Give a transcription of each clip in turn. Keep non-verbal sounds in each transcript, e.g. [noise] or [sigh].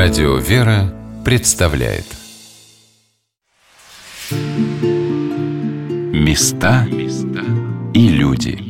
Радио «Вера» представляет Места и люди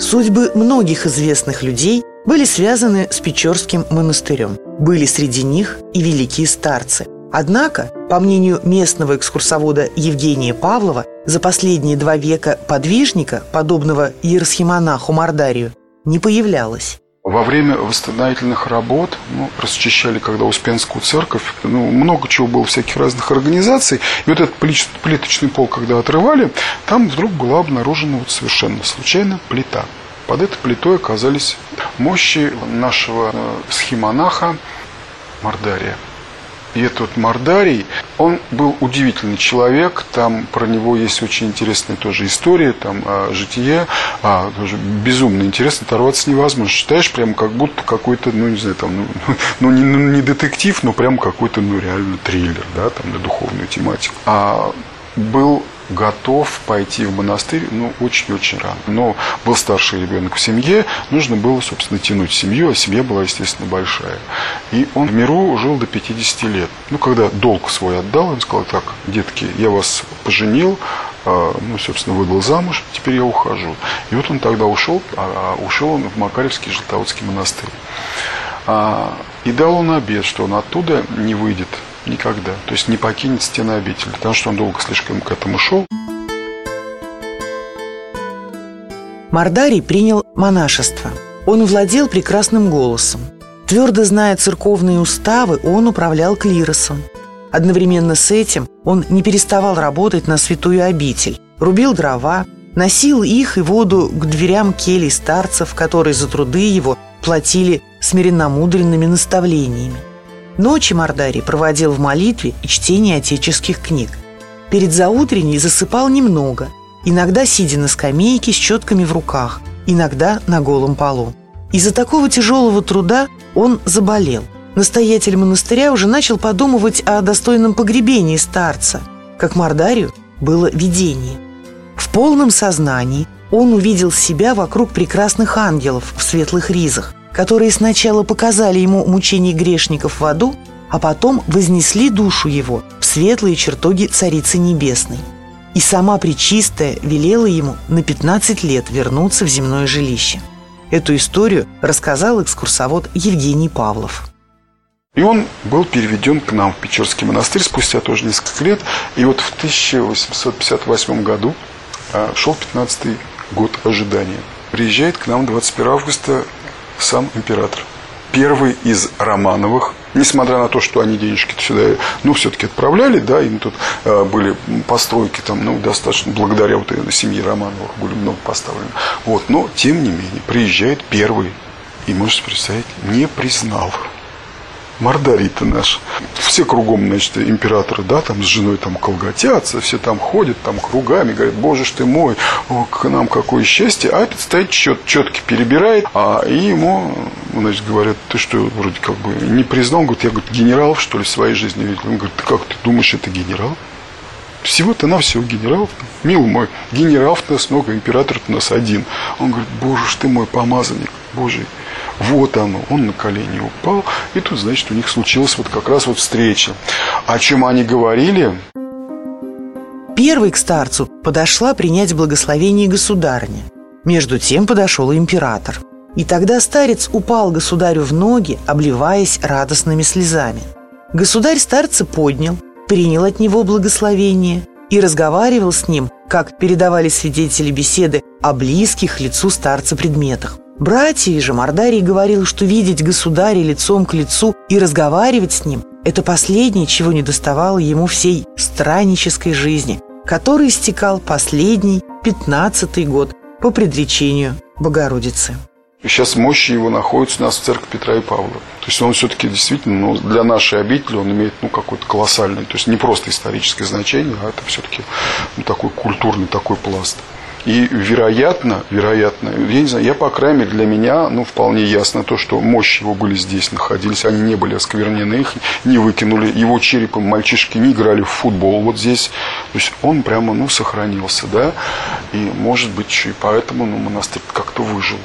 Судьбы многих известных людей были связаны с Печорским монастырем. Были среди них и великие старцы. Однако, по мнению местного экскурсовода Евгения Павлова, за последние два века подвижника, подобного иеросхимонаху Мордарию, не появлялось. Во время восстановительных работ, ну, расчищали когда Успенскую церковь, ну, много чего было, всяких разных организаций. И вот этот плиточный пол, когда отрывали, там вдруг была обнаружена вот совершенно случайно плита. Под этой плитой оказались мощи нашего э, схемонаха Мордария. И этот Мордарий, он был удивительный человек, там про него есть очень интересная тоже история, там а, житие, а, тоже безумно интересно, оторваться невозможно. Считаешь прям как будто какой-то, ну не знаю, там, ну, [laughs] ну, не, ну не детектив, но прям какой-то, ну реально триллер, да, там на духовную тематику. А был готов пойти в монастырь, ну, очень-очень рано. Но был старший ребенок в семье, нужно было, собственно, тянуть семью, а семья была, естественно, большая. И он в миру жил до 50 лет. Ну, когда долг свой отдал, он сказал, так, детки, я вас поженил, а, ну, собственно, выдал замуж, теперь я ухожу. И вот он тогда ушел, а ушел он в Макаревский Желтоводский монастырь. А, и дал он обед, что он оттуда не выйдет Никогда. То есть не покинет стены обители, потому что он долго слишком к этому шел. Мордарий принял монашество. Он владел прекрасным голосом. Твердо зная церковные уставы, он управлял клиросом. Одновременно с этим он не переставал работать на святую обитель, рубил дрова, носил их и воду к дверям келей старцев, которые за труды его платили смиренномудренными наставлениями. Ночи Мордарий проводил в молитве и чтении отеческих книг. Перед заутренней засыпал немного, иногда сидя на скамейке с четками в руках, иногда на голом полу. Из-за такого тяжелого труда он заболел. Настоятель монастыря уже начал подумывать о достойном погребении старца, как Мордарию было видение. В полном сознании он увидел себя вокруг прекрасных ангелов в светлых ризах – которые сначала показали ему мучение грешников в аду, а потом вознесли душу его в светлые чертоги Царицы Небесной. И сама Пречистая велела ему на 15 лет вернуться в земное жилище. Эту историю рассказал экскурсовод Евгений Павлов. И он был переведен к нам в Печорский монастырь спустя тоже несколько лет. И вот в 1858 году а, шел 15 год ожидания. Приезжает к нам 21 августа сам император. Первый из Романовых, несмотря на то, что они денежки сюда, ну, все-таки отправляли, да, им тут э, были постройки там, ну, достаточно, благодаря вот этой семье Романовых были много поставлены. Вот, но, тем не менее, приезжает первый, и, можете представить, не признал Мордарий-то наш. Все кругом, значит, императоры, да, там с женой там колготятся, все там ходят там кругами, говорят, боже ж ты мой, о, к нам какое счастье. А этот стоит чет, четко перебирает, а и ему, значит, говорят, ты что, вроде как бы не признал, он говорит, я, говорит, генерал, что ли, в своей жизни видел. Он говорит, ты как ты думаешь, это генерал? Всего-то на все генерал, милый мой, генерал у нас много, император у нас один. Он говорит, боже ж ты мой помазанник, божий. Вот оно, он на колени упал, и тут, значит, у них случилась вот как раз вот встреча. О чем они говорили? Первый к старцу подошла принять благословение государня. Между тем подошел и император. И тогда старец упал государю в ноги, обливаясь радостными слезами. Государь старца поднял, принял от него благословение и разговаривал с ним, как передавали свидетели беседы о близких лицу старца предметах. Братья же Мордарий говорил, что видеть государя лицом к лицу и разговаривать с ним – это последнее, чего не доставало ему всей страннической жизни, который истекал последний, пятнадцатый год по предречению Богородицы. Сейчас мощи его находятся у нас в церкви Петра и Павла. То есть он все-таки действительно, ну, для нашей обители он имеет ну, какой-то колоссальный, то есть не просто историческое значение, а это все-таки ну, такой культурный такой пласт. И вероятно, вероятно, я не знаю, я, по крайней мере, для меня, ну, вполне ясно то, что мощи его были здесь находились, они не были осквернены, их не выкинули, его черепом мальчишки не играли в футбол вот здесь. То есть он прямо, ну, сохранился, да, и, может быть, и поэтому, ну, монастырь как-то выжил.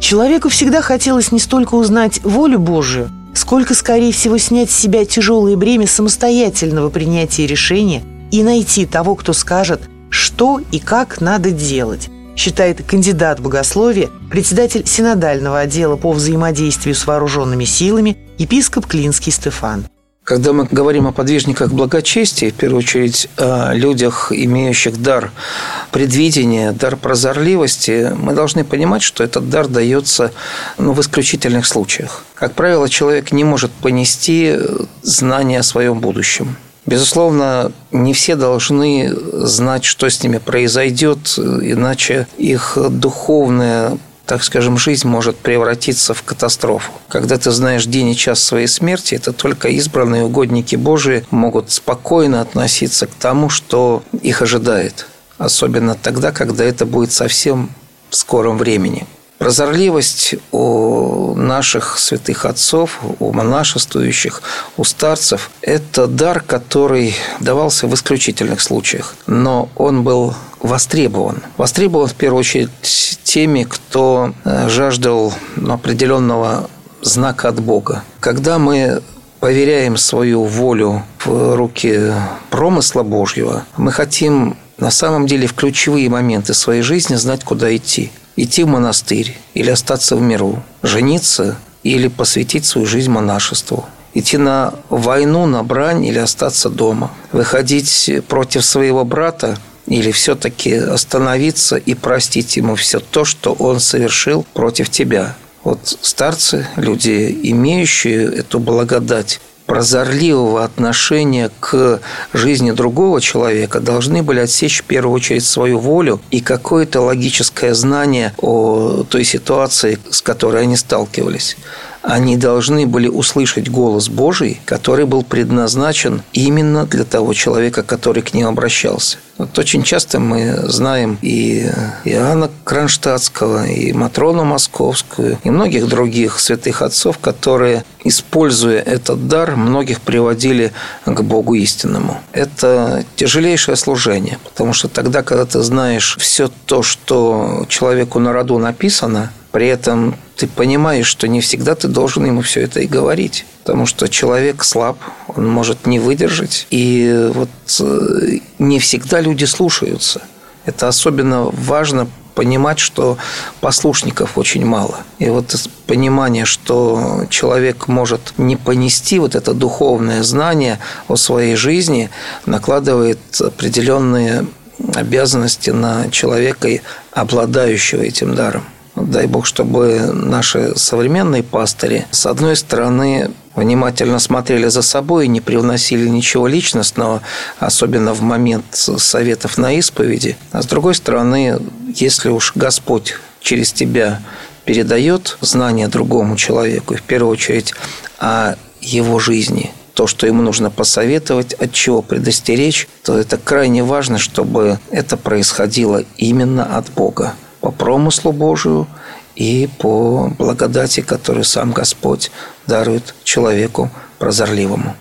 Человеку всегда хотелось не столько узнать волю Божию, сколько, скорее всего, снять с себя тяжелое бремя самостоятельного принятия решения и найти того, кто скажет, что и как надо делать, считает кандидат богословия, председатель синодального отдела по взаимодействию с вооруженными силами епископ Клинский Стефан. Когда мы говорим о подвижниках благочестия, в первую очередь о людях, имеющих дар предвидения, дар прозорливости, мы должны понимать, что этот дар дается ну, в исключительных случаях. Как правило, человек не может понести знания о своем будущем. Безусловно, не все должны знать, что с ними произойдет, иначе их духовная так скажем, жизнь может превратиться в катастрофу. Когда ты знаешь день и час своей смерти, это только избранные угодники Божии могут спокойно относиться к тому, что их ожидает. Особенно тогда, когда это будет совсем в скором времени. Прозорливость у наших святых отцов, у монашествующих, у старцев – это дар, который давался в исключительных случаях, но он был востребован. Востребован в первую очередь теми, кто э, жаждал определенного знака от Бога. Когда мы поверяем свою волю в руки промысла Божьего, мы хотим на самом деле в ключевые моменты своей жизни знать, куда идти идти в монастырь или остаться в миру, жениться или посвятить свою жизнь монашеству, идти на войну, на брань или остаться дома, выходить против своего брата или все-таки остановиться и простить ему все то, что он совершил против тебя. Вот старцы, люди, имеющие эту благодать, прозорливого отношения к жизни другого человека должны были отсечь в первую очередь свою волю и какое-то логическое знание о той ситуации, с которой они сталкивались они должны были услышать голос Божий, который был предназначен именно для того человека, который к ним обращался. Вот очень часто мы знаем и Иоанна Кронштадтского, и Матрону Московскую, и многих других святых отцов, которые, используя этот дар, многих приводили к Богу истинному. Это тяжелейшее служение, потому что тогда, когда ты знаешь все то, что человеку на роду написано, при этом ты понимаешь, что не всегда ты должен ему все это и говорить. Потому что человек слаб, он может не выдержать. И вот э, не всегда люди слушаются. Это особенно важно понимать, что послушников очень мало. И вот понимание, что человек может не понести вот это духовное знание о своей жизни, накладывает определенные обязанности на человека, обладающего этим даром. Дай Бог, чтобы наши современные пастыри, с одной стороны, внимательно смотрели за собой и не привносили ничего личностного, особенно в момент советов на исповеди. А с другой стороны, если уж Господь через тебя передает знания другому человеку, и в первую очередь о его жизни, то, что ему нужно посоветовать, от чего предостеречь, то это крайне важно, чтобы это происходило именно от Бога по промыслу Божию и по благодати, которую сам Господь дарует человеку прозорливому.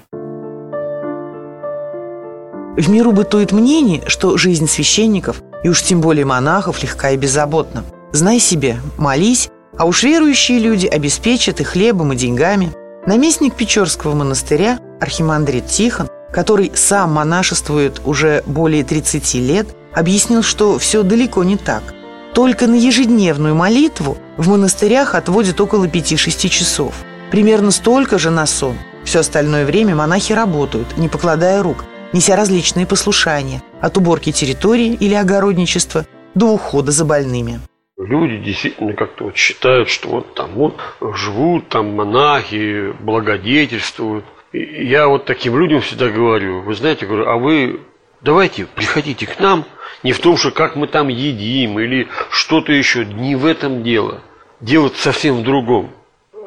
В миру бытует мнение, что жизнь священников, и уж тем более монахов, легка и беззаботна. Знай себе, молись, а уж верующие люди обеспечат и хлебом, и деньгами. Наместник Печорского монастыря, архимандрит Тихон, который сам монашествует уже более 30 лет, объяснил, что все далеко не так – только на ежедневную молитву в монастырях отводят около 5-6 часов. Примерно столько же на сон. Все остальное время монахи работают, не покладая рук, неся различные послушания, от уборки территории или огородничества до ухода за больными. Люди действительно как-то вот считают, что вот там вот живут там монахи, благодетельствуют. И я вот таким людям всегда говорю, вы знаете, говорю, а вы давайте приходите к нам – не в том, что как мы там едим или что-то еще. Не в этом дело. Дело совсем в другом.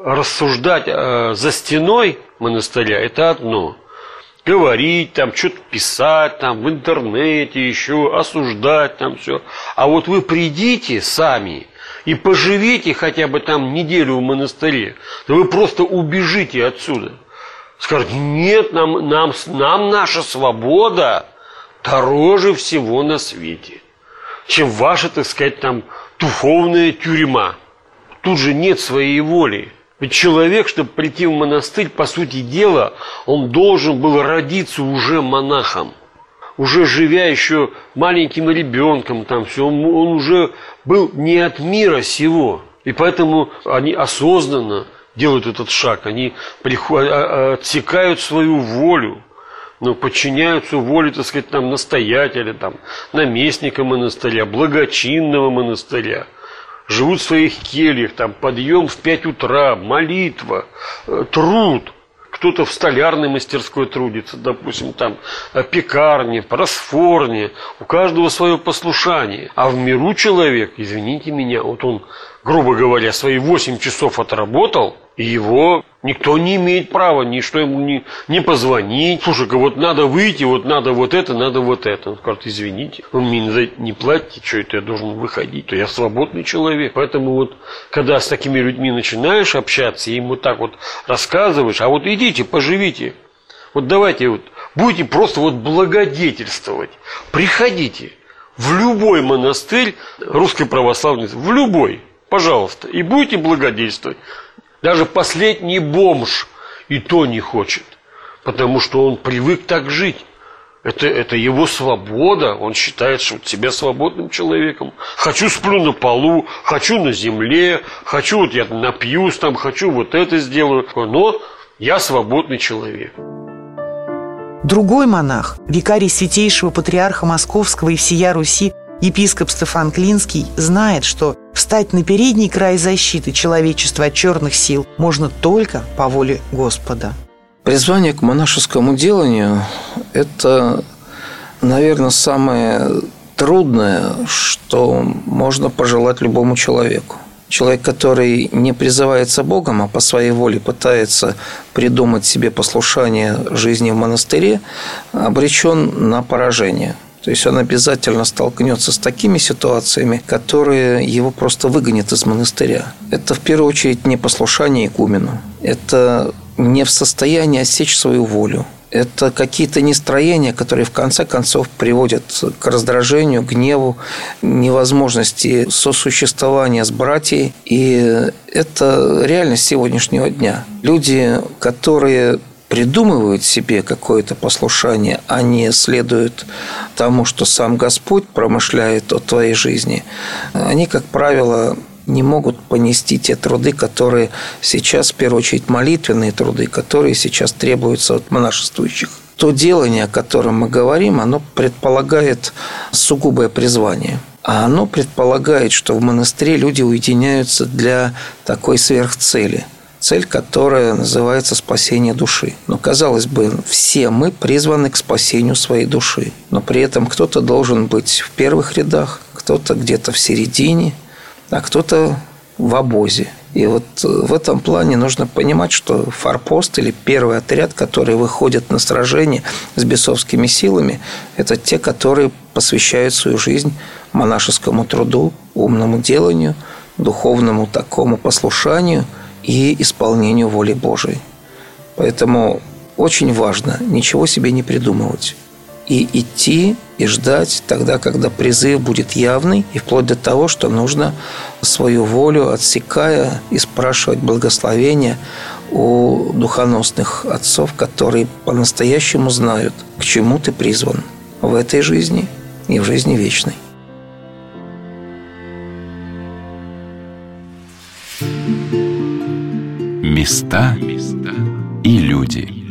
Рассуждать э, за стеной монастыря – это одно. говорить, там что-то писать, там в интернете еще, осуждать там все. А вот вы придите сами и поживите хотя бы там неделю в монастыре, то вы просто убежите отсюда. Скажете, нет, нам, нам, нам наша свобода дороже всего на свете, чем ваша, так сказать, там духовная тюрьма. Тут же нет своей воли. Ведь человек, чтобы прийти в монастырь, по сути дела, он должен был родиться уже монахом. Уже живя еще маленьким ребенком, там все, он, он уже был не от мира сего. И поэтому они осознанно делают этот шаг, они приходят, а, а, отсекают свою волю, но подчиняются воле, так сказать, там, настоятеля, там, наместника монастыря, благочинного монастыря – живут в своих кельях, там подъем в 5 утра, молитва, э, труд. Кто-то в столярной мастерской трудится, допустим, там э, пекарне, просфорне. У каждого свое послушание. А в миру человек, извините меня, вот он, грубо говоря, свои 8 часов отработал, и его никто не имеет права ни что ему не, не позвонить. Слушай, вот надо выйти, вот надо вот это, надо вот это. Он скажет, извините, вы мне за не платите, что это я должен выходить, то я свободный человек. Поэтому вот, когда с такими людьми начинаешь общаться, и вот так вот рассказываешь, а вот идите, поживите. Вот давайте вот, будете просто вот благодетельствовать. Приходите в любой монастырь русской православной, в любой, пожалуйста, и будете благодействовать. Даже последний бомж и то не хочет, потому что он привык так жить. Это, это его свобода, он считает что себя свободным человеком. Хочу сплю на полу, хочу на земле, хочу вот я напьюсь там, хочу вот это сделаю, но я свободный человек. Другой монах, викарий святейшего патриарха Московского и всея Руси Епископ Стефан Клинский знает, что встать на передний край защиты человечества от черных сил можно только по воле Господа. Призвание к монашескому деланию – это, наверное, самое трудное, что можно пожелать любому человеку. Человек, который не призывается Богом, а по своей воле пытается придумать себе послушание жизни в монастыре, обречен на поражение – то есть он обязательно столкнется с такими ситуациями, которые его просто выгонят из монастыря. Это в первую очередь не послушание игумену. Это не в состоянии осечь свою волю. Это какие-то нестроения, которые в конце концов приводят к раздражению, гневу, невозможности сосуществования с братьей. И это реальность сегодняшнего дня. Люди, которые придумывают себе какое-то послушание, а не следуют тому, что сам Господь промышляет о твоей жизни, они, как правило, не могут понести те труды, которые сейчас, в первую очередь, молитвенные труды, которые сейчас требуются от монашествующих. То делание, о котором мы говорим, оно предполагает сугубое призвание. А оно предполагает, что в монастыре люди уединяются для такой сверхцели – цель, которая называется спасение души. Но, казалось бы, все мы призваны к спасению своей души. Но при этом кто-то должен быть в первых рядах, кто-то где-то в середине, а кто-то в обозе. И вот э, в этом плане нужно понимать, что форпост или первый отряд, который выходит на сражение с бесовскими силами, это те, которые посвящают свою жизнь монашескому труду, умному деланию, духовному такому послушанию – и исполнению воли Божией. Поэтому очень важно ничего себе не придумывать. И идти, и ждать тогда, когда призыв будет явный, и вплоть до того, что нужно свою волю, отсекая, и спрашивать благословения у духоносных отцов, которые по-настоящему знают, к чему ты призван в этой жизни и в жизни вечной. Места и люди.